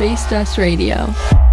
Space Dust Radio.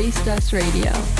Baristas Radio.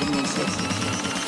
Space Dust Radio.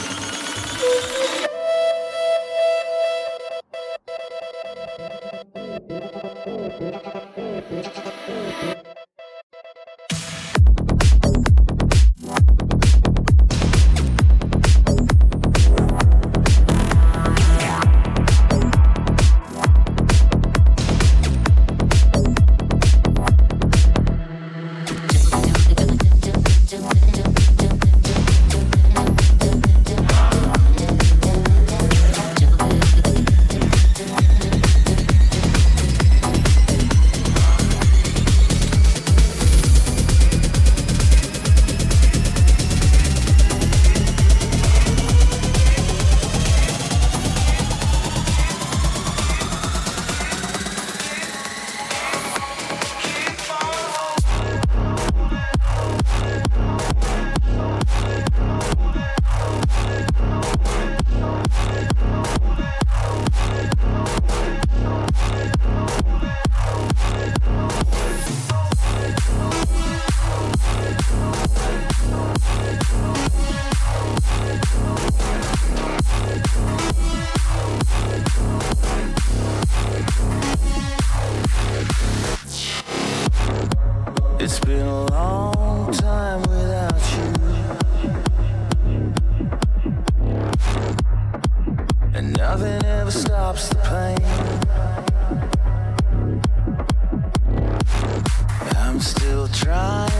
Holding